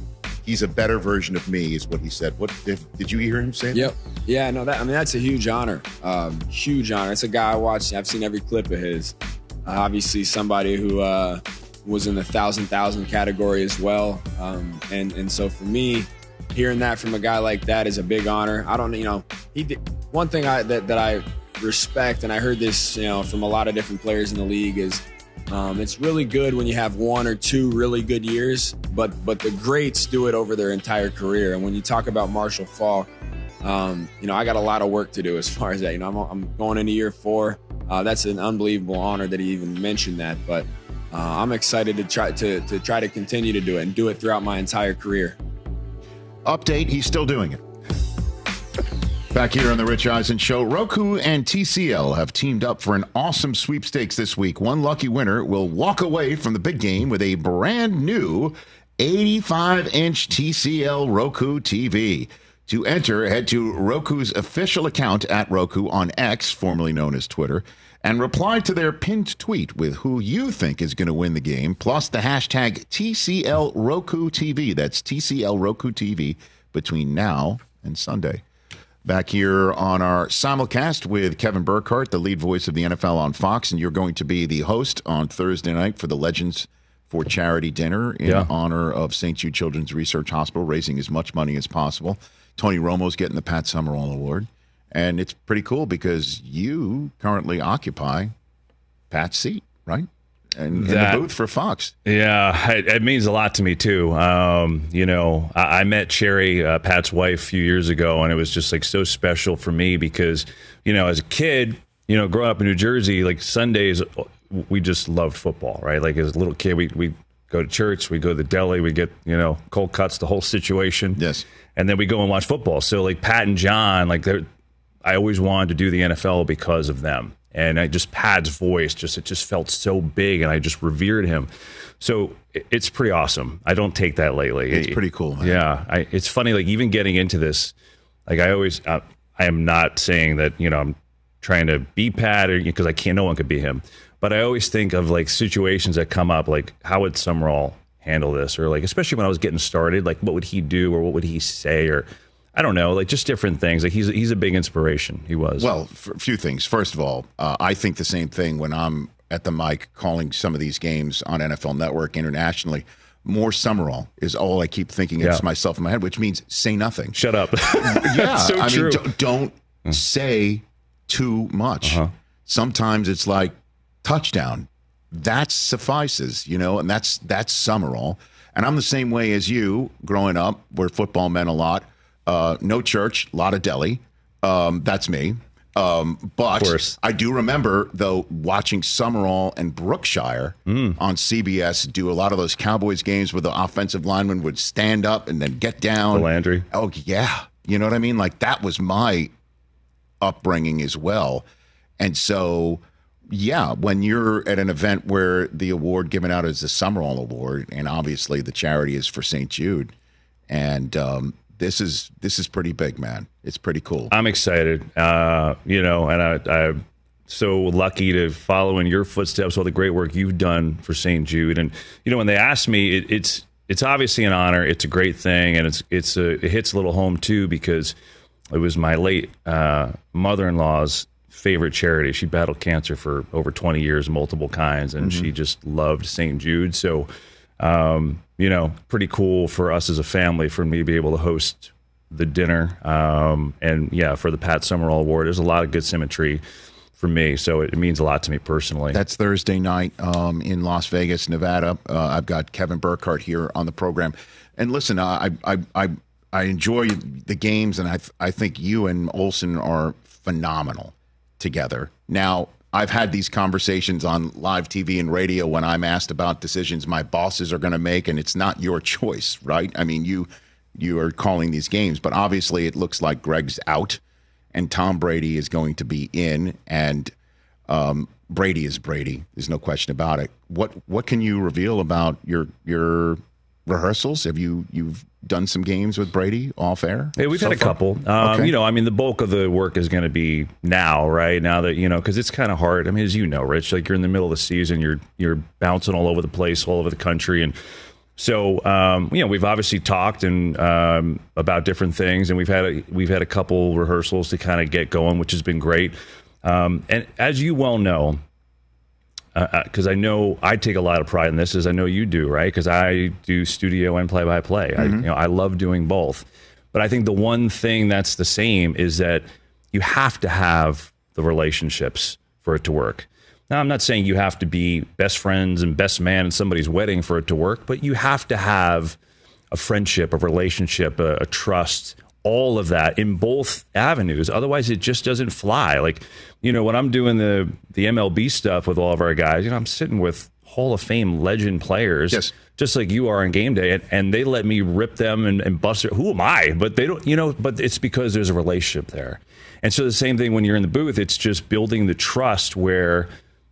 He's a better version of me, is what he said. What did, did you hear him say? that? Yep. Yeah, no, that I mean that's a huge honor. Um, huge honor. It's a guy I watch. I've seen every clip of his. Uh, obviously, somebody who uh, was in the thousand thousand category as well. Um, and and so for me, hearing that from a guy like that is a big honor. I don't, you know, he did one thing I that that I respect, and I heard this, you know, from a lot of different players in the league is. Um, it's really good when you have one or two really good years, but but the greats do it over their entire career. And when you talk about Marshall Faulk, um, you know, I got a lot of work to do as far as that. You know, I'm, I'm going into year four. Uh, that's an unbelievable honor that he even mentioned that. But uh, I'm excited to try to to try to continue to do it and do it throughout my entire career. Update, he's still doing it. Back here on the Rich Eisen Show, Roku and TCL have teamed up for an awesome sweepstakes this week. One lucky winner will walk away from the big game with a brand new 85 inch TCL Roku TV. To enter, head to Roku's official account at Roku on X, formerly known as Twitter, and reply to their pinned tweet with who you think is going to win the game, plus the hashtag TCL Roku TV. That's TCL Roku TV between now and Sunday. Back here on our simulcast with Kevin Burkhardt, the lead voice of the NFL on Fox, and you're going to be the host on Thursday night for the Legends for Charity Dinner in Yeah. honor of St. Jude Children's Research Hospital, raising as much money as possible. Tony Romo's getting the Pat Summerall Award. And it's pretty cool because you currently occupy Pat's seat, right? And in the booth for Fox. Yeah, it, it means a lot to me too. Um, you know, I, I met Sherry, uh, Pat's wife, a few years ago, and it was just like so special for me because, you know, as a kid, you know, growing up in New Jersey, like Sundays, we just loved football, right? Like as a little kid, we we go to church, we go to the deli, we get you know cold cuts, the whole situation. Yes. and then we go and watch football. So like Pat and John, like they're, I always wanted to do the NFL because of them. And I just Pat's voice, just it just felt so big, and I just revered him. So it's pretty awesome. I don't take that lightly. It's pretty cool, man. Yeah, I, it's funny. Like even getting into this, like I always, uh, I am not saying that you know I'm trying to be Pat or because I can't. No one could be him. But I always think of like situations that come up, like how would Summerall handle this, or like especially when I was getting started, like what would he do or what would he say, or I don't know, like just different things. Like he's he's a big inspiration. He was. Well, a few things. First of all, uh, I think the same thing when I'm at the mic calling some of these games on NFL Network internationally. More Summerall is all I keep thinking Yeah. it's myself in my head, which means say nothing. shut up. yeah, so I true. mean, d- don't say too much. Uh-huh. Sometimes it's like touchdown. That suffices, you know, and that's that's Summerall. And I'm the same way as you. Growing up, where football meant a lot. Uh, no church, a lot of deli. Um, that's me. Um, but. I do remember though watching Summerall and Brookshier Hmm. on CBS do a lot of those Cowboys games where the offensive lineman would stand up and then get down. Landry. Oh yeah, you know what I mean. Like that was my upbringing as well, and so yeah, when you're at an event where the award given out is the Summerall Award, and obviously the charity is for St. Jude, and um, this is this is pretty big, man. It's pretty cool. I'm excited. Uh, you know, and I, I'm so lucky to follow in your footsteps, all the great work you've done for St. Jude. And you know, when they asked me, it, it's it's obviously an honor. It's a great thing, and it's it's a, it hits a little home too because it was my late uh, mother-in-law's favorite charity. She battled cancer for over 20 years, multiple kinds, and she just loved St. Jude. So, um, you know, pretty cool for us as a family for me to be able to host the dinner. Um, and yeah, for the Pat Summerall Award, there's a lot of good symmetry for me. So it, means a lot to me personally. That's Thursday night um, in Las Vegas, Nevada. Uh, I've got Kevin Burkhardt here on the program. And listen, uh, I, I, I, I enjoy the games, and I, I think you and Olson are phenomenal together. Now, I've had these conversations on live TV and radio when I'm asked about decisions my bosses are going to make, and it's not your choice, right? I mean, you you are calling these games, but obviously it looks like Greg's out, and Tom Brady is going to be in, and um, Brady is Brady. There's no question about it. What what can you reveal about your your rehearsals? Have you you've done some games with Brady off air? Hey, we've so had a far? couple. Um, Okay. You know, I mean, the bulk of the work is going to be now, right? Now that you know, because it's kind of hard. I mean, as you know, Rich, like you're in the middle of the season, you're you're bouncing all over the place, all over the country, and so um, you know, we've obviously talked and um, about different things, and we've had a, we've had a couple rehearsals to kind of get going, which has been great. Um, and as you well know, Uh, uh, because I know I take a lot of pride in this, as I know you do, right? Because I do studio and play by play. I, mm-hmm. you know, I love doing both. But I think the one thing that's the same is that you have to have the relationships for it to work. Now, I'm not saying you have to be best friends and best man in somebody's wedding for it to work, but you have to have a friendship, a relationship, a, a trust, all of that in both avenues. Otherwise, it just doesn't fly. Like, you know, when I'm doing the the MLB stuff with all of our guys, you know, I'm sitting with Hall of Fame legend players, Yes. just like you are on game day, and, and they let me rip them and, and bust it. Who am I? But they don't, you know. But it's because there's a relationship there. And so the same thing when you're in the booth, it's just building the trust where,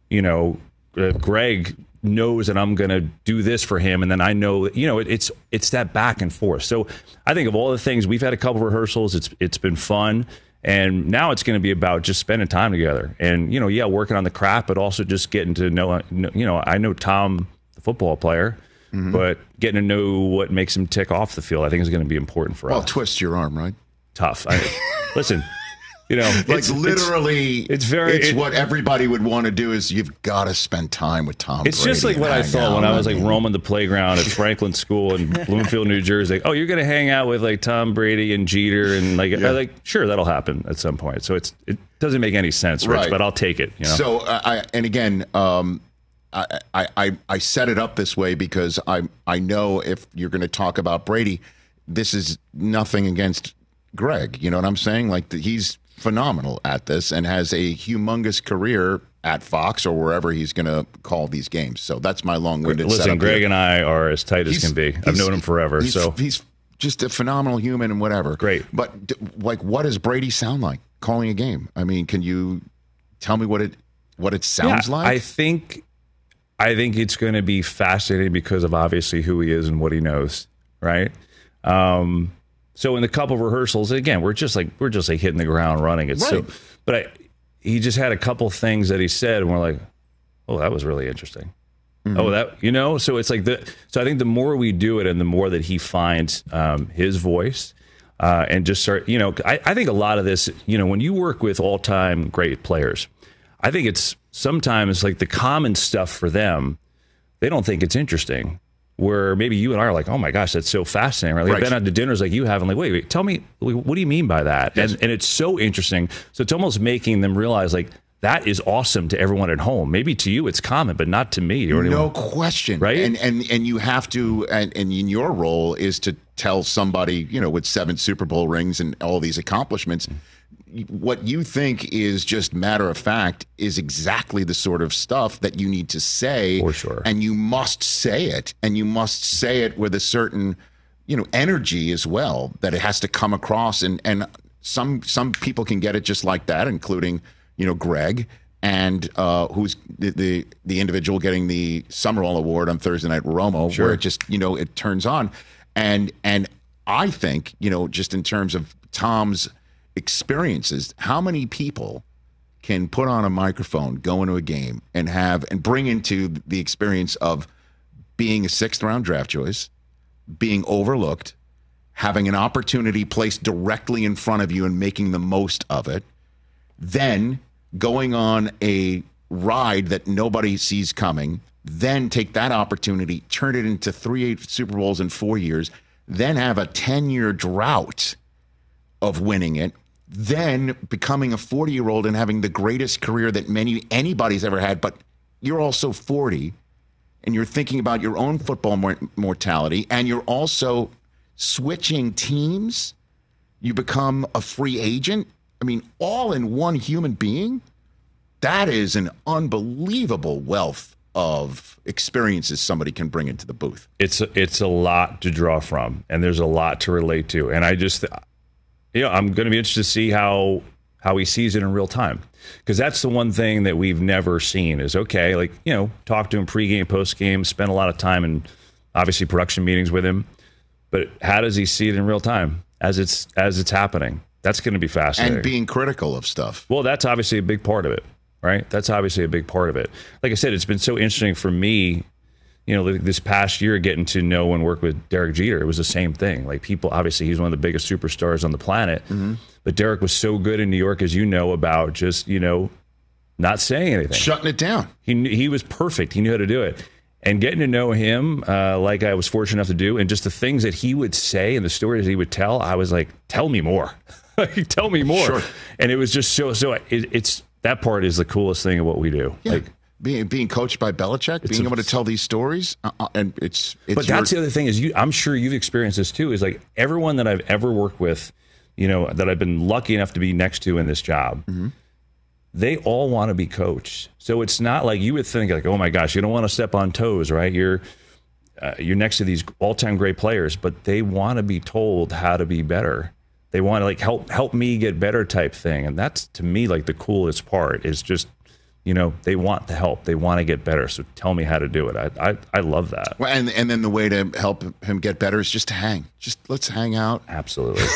you know, uh, Greg knows that I'm going to do this for him, and then I know, you know, it, it's it's that back and forth. So I think of all the things we've had a couple rehearsals. It's it's been fun, and now it's going to be about just spending time together, and you know, yeah, working on the craft, but also just getting to know, you know, I know Tom, the football player. Mm-hmm. But getting to know what makes him tick off the field, I think is going to be important for Well, us. Well, twist your arm, right? Tough. I, listen, you know, Like it's- it's- literally, it's very- It's it- what everybody would want to do. Is you've got to spend time with Tom. It's just like what I thought when. I was like roaming the playground at Franklin School in Bloomfield, New Jersey. Oh, you're going to hang out with like Tom Brady and Jeter and like, I like sure that'll happen at some point. So it's it doesn't make any sense, Rich, Right. but I'll take it. You know, So uh, I and again, um, I, I I I set it up this way because I I know if you're going to talk about Brady, this is nothing against Greg. You know what I'm saying? Like the, he's phenomenal at this and has a humongous career at Fox or wherever he's going to call these games. So that's my long-winded. listen, Greg here. and I are as tight as He's- can be. I've known him forever. He's, So he's just a phenomenal human and whatever. Great. But like, what does Brady sound like calling a game? I mean, can you tell me what it what it sounds Yeah, like? I think I think it's going to be fascinating because of obviously who he is and what he knows, right? Um, so in the couple rehearsals, again, we're just like we're just like hitting the ground running. It's so, but I, he just had a couple things that he said, and we're like, oh, that was really interesting. Oh, that you know, so it's like the so I think the more we do it, and the more that he finds um, his voice, uh, and just start, you know, I, I think a lot of this, you know, when you work with all time great players, I think it's sometimes like the common stuff for them, they don't think it's interesting. Where maybe you and I are like, oh my gosh, that's so fascinating. Right? Like, Right. I've been out to dinners like you have, and like, wait, wait, tell me, what do you mean by that? And and it's so interesting. So it's almost making them realize like that is awesome to everyone at home. Maybe to you it's common, but not to me or no anyone. question, Right? And and and you have to, and, and in your role is to tell somebody, you know, with seven Super Bowl rings and all these accomplishments, what you think is just matter of fact is exactly the sort of stuff that you need to say, For sure. and you must say it, and you must say it with a certain, you know, energy as well that it has to come across, and and some some people can get it just like that, including you know Greg and uh, who's the, the the individual getting the Summerall Award on Thursday Night Romo, where it just you know it turns on, and and I think you know just in terms of Tom's experiences, how many people can put on a microphone, go into a game, and have and bring into the experience of being a sixth round draft choice, being overlooked, having an opportunity placed directly in front of you and making the most of it, then going on a ride that nobody sees coming, then take that opportunity, turn it into three eight Super Bowls in four years, then have a 10 year drought of winning it, then becoming a 40 year old and having the greatest career that many anybody's ever had, but you're also 40 and you're thinking about your own football mor- mortality and you're also switching teams, you become a free agent. I mean, all in one human being. that is an unbelievable wealth of experiences somebody can bring into the booth. It's it's a lot to draw from, and there's a lot to relate to. And I just, you know, I'm going to be interested to see how how he sees it in real time, because that's the one thing that we've never seen. Is okay, like you know, talk to him pregame, postgame, spend a lot of time in obviously production meetings with him, but how does he see it in real time as it's as it's happening? That's going to be fascinating. And being critical of stuff. Well, that's obviously a big part of it, right? That's obviously a big part of it. Like I said, it's been so interesting for me, you know, this past year getting to know and work with Derek Jeter. It was the same thing. Like people, obviously, he's one of the biggest superstars on the planet. Mm-hmm. But Derek was so good in New York, as you know, about just, you know, not saying anything, shutting it down. He, he was perfect. He knew how to do it. And getting to know him, uh, like I was fortunate enough to do, and just the things that he would say and the stories he would tell, I was like, tell me more. tell me more. Sure. And it was just so, so it, it's, that part is the coolest thing of what we do. Yeah. Like, being being coached by Belichick, being a- able to tell these stories, uh, uh, and it's it's but your- that's the other thing is you i'm sure you've experienced this too is like everyone that i've ever worked with you know that i've been lucky enough to be next to in this job Mm-hmm. they all want to be coached. So it's not like you would think like oh my gosh you don't want to step on toes right? You're uh, you're next to these all-time great players but they want to be told how to be better. They want to like help help me get better type thing. And that's to me like the coolest part is just you know they want the help they want to get better so tell me how to do it i i, I love that Well, and and then the way to help him get better is just to hang. Just let's hang out. Absolutely.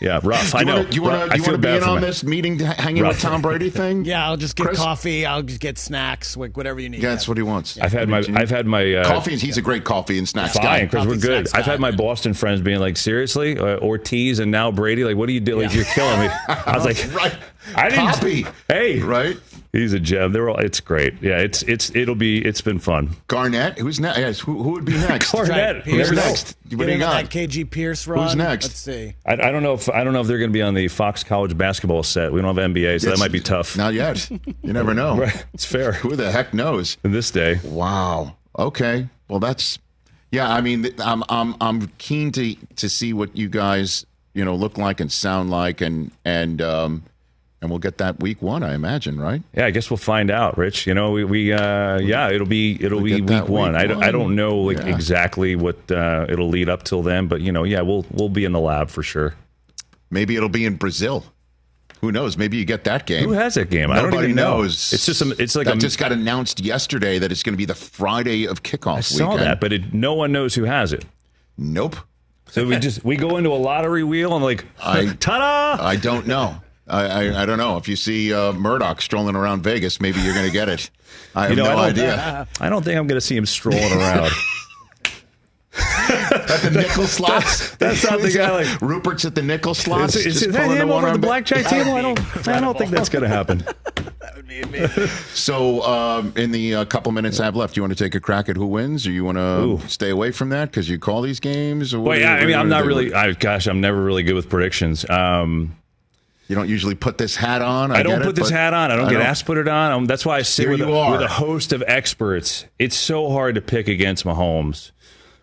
Yeah, rough. Do I know. wanna- Do you want to? You want to be in on my- this meeting, to- hanging with Tom Brady thing? Yeah, I'll just get Chris? coffee. I'll just get snacks, like whatever you need. Yeah, that's what he wants. I've had my. I've had my uh, coffee. He's a great coffee and snacks guy. Fine, because we're good. I've had guy. my Boston friends being like, "Seriously, uh, Ortiz and now Brady? Like, what do you do? Like, you're killing me." I was like, right. "I didn't." Copy. Hey, Right. He's a gem. They're all. It's great. Yeah, it's it's it'll be. It's been fun. Garnett. Who's next? Yes. Who, who would be next? Garnett. Right, Who's next? next? What Get do you into got? that KG Pierce run. next? Let's see. I, I don't know if I don't know if they're going to be on the Fox College basketball set. We don't have NBA, so that might be tough. Not yet. You never know. Right. It's fair. Who the heck knows? In this day, Wow. Okay. Well, that's yeah. I mean, I'm I'm I'm keen to to see what you guys you know look like and sound like, and and um and we'll get that week one, I imagine, right? Yeah, I guess we'll find out, Rich. You know, we, we uh, yeah, it'll be it'll We'll be get week that one. I, don't- I don't know like Yeah. exactly what uh, it'll lead up till then, but you know, yeah, we'll we'll be in the lab for sure. Maybe it'll be in Brazil. Who knows? Maybe you get that game. Who has that game? I don't Nobody even know. knows. It's just some- it's like that a- just got announced yesterday that it's going to be the Friday of kickoff I saw weekend. that, but it, no one knows who has it. nope. So we just we go into a lottery wheel and like, I- ta-da! I don't know. I, I, I don't know. If you see uh, Murdoch strolling around Vegas, maybe you're going to get it. I have You know, no I don't, idea. I don't think I'm going to see him strolling around. At the nickel slots. that's not the guy like- Rupert's at the nickel slots. Is, is, just is that pulling him one over at the blackjack table? I don't. I don't think that's going to happen. So, um, in the uh, couple minutes I have left, do you want to take a crack at who wins, or you want to stay away from that because you call these games? Or what Well, do you- yeah. I mean, I'm not really. I, gosh, I'm never really good with predictions. Um, You don't usually put this hat on. I, I don't get put it, this hat on. I don't get asked to put it on. Um, that's why I sit with a, with a host of experts. It's so hard to pick against Mahomes.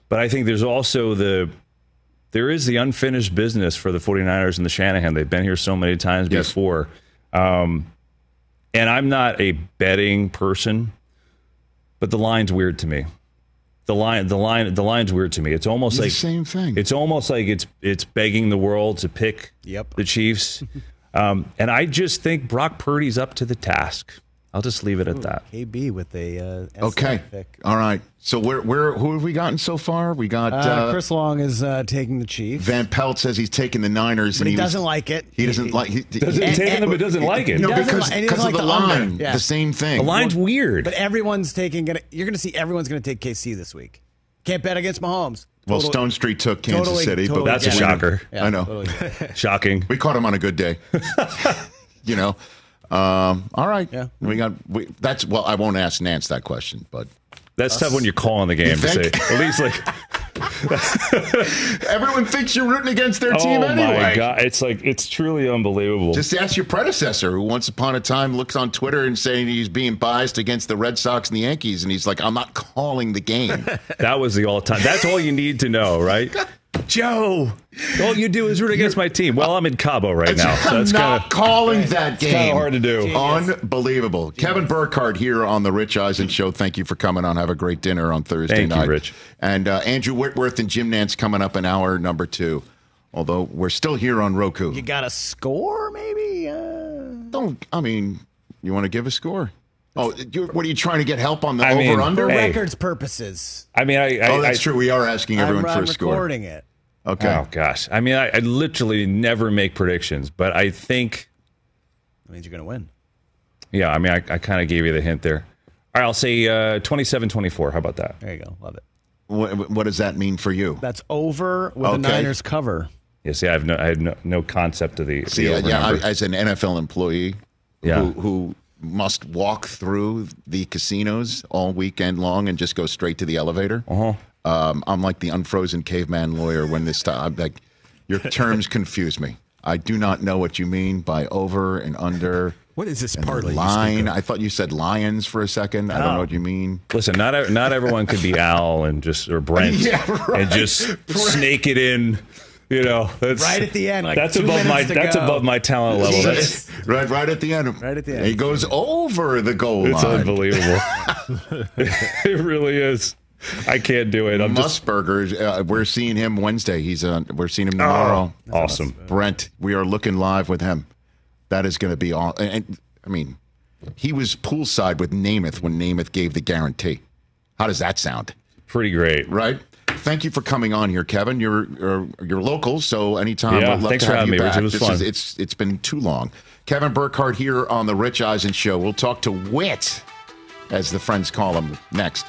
But I think there's also the there is the unfinished business for the 49ers and the Shanahan. They've been here so many times Yes. before. Um, and I'm not a betting person, but the line's weird to me. The line, the line, the line's weird to me. It's almost It's like the same thing. it's almost like it's it's begging the world to pick Yep. the Chiefs. um, and I just think Brock Purdy's up to the task. I'll just leave it at that. KB with a uh, Okay. pick. All right. So where where who have we gotten so far? We got Uh, uh, Chris Long is uh, taking the Chiefs, Van Pelt says he's taking the Niners, but and he, was- doesn't like it. He doesn't like. He, Doesn't he- take them, but doesn't like it. No, doesn't because li- and he of the the line, Yeah. the same thing. The line's weird. But everyone's taking. Gonna, you're going to see everyone's going to take KC this week. Can't bet against Mahomes. well, Total- Stone Street took Kansas totally- City, totally but That's a shocker. Yeah, I know. totally. Shocking. We caught him on a good day. you know. Um, all right. Yeah. We got. We, that's well. I won't ask Nantz that question, but That's tough when you're calling the game to say. At least like, everyone thinks you're rooting against their team oh anyway. my god, it's like it's truly unbelievable. Just ask your predecessor, who once upon a time looks on Twitter and saying he's being biased against the Red Sox and the Yankees, and he's like, "I'm not calling the game." that was the all time. That's all you need to know, right? Joe, all you do is root against my team. Well, I'm in Cabo right now, so I'm that's not kind of calling that game. It's kinda hard to do. Unbelievable. Kevin Burkhardt here on the Rich Eisen Show. Thank you for coming on. Have a great dinner on Thursday Thank you, night. Rich. And uh, Andrew Whitworth and Jim Nantz coming up in hour number two. Although we're still here on Roku. You got a score, maybe? Uh, Don't, I mean, you want to give a score? Oh, you what are you trying to get help on the I mean, over under? for Hey. records purposes. I mean, I, I Oh, that's I, true. We are asking everyone I'm, for I'm a score. recording it. Okay. Oh gosh, I mean, I, I literally never make predictions, but I think, That means you're going to win. yeah, I mean, I, I kind of gave you the hint there. All right, I'll say uh, 27-24. How about that? There you go. Love it. What, what does that mean for you? That's over with Okay. the Niners cover. Yeah, see, I have no, I had no, no concept of the, the See, yeah, over yeah I, as an NFL employee Yeah. who, who must walk through the casinos all weekend long and just go straight to the elevator. Uh-huh. Um, I'm like the unfrozen caveman lawyer when this time. I'm like, your terms confuse me. I do not know what you mean by over and under. What is this and parlay? line? I thought you said lions for a second. I don't know what you mean. Listen, not not everyone could be Al and just or Brent Yeah, right. and just snake it in. You know, that's Right at the end, like that's two above my to that's go. above my talent level. That's right, right at the end. Right at the end. He goes over the goal it's line. It's unbelievable. it really is. I can't do it. I'm just Musburger, uh, we're seeing him Wednesday. He's on. We're seeing him tomorrow. awesome. Brent, we are looking live with him. That is going to be all. And, and, I mean, he was poolside with Namath when Namath gave the guarantee. How does that sound? Pretty great. Right. Thank you for coming on here, Kevin. You're you're, you're local, so anytime. Yeah, we'd love thanks to for have having you me, Rich. back. It was This fun. is- it's it's been too long. Kevin Burkhardt here on the Rich Eisen Show. We'll talk to Wit, as the friends call him, next.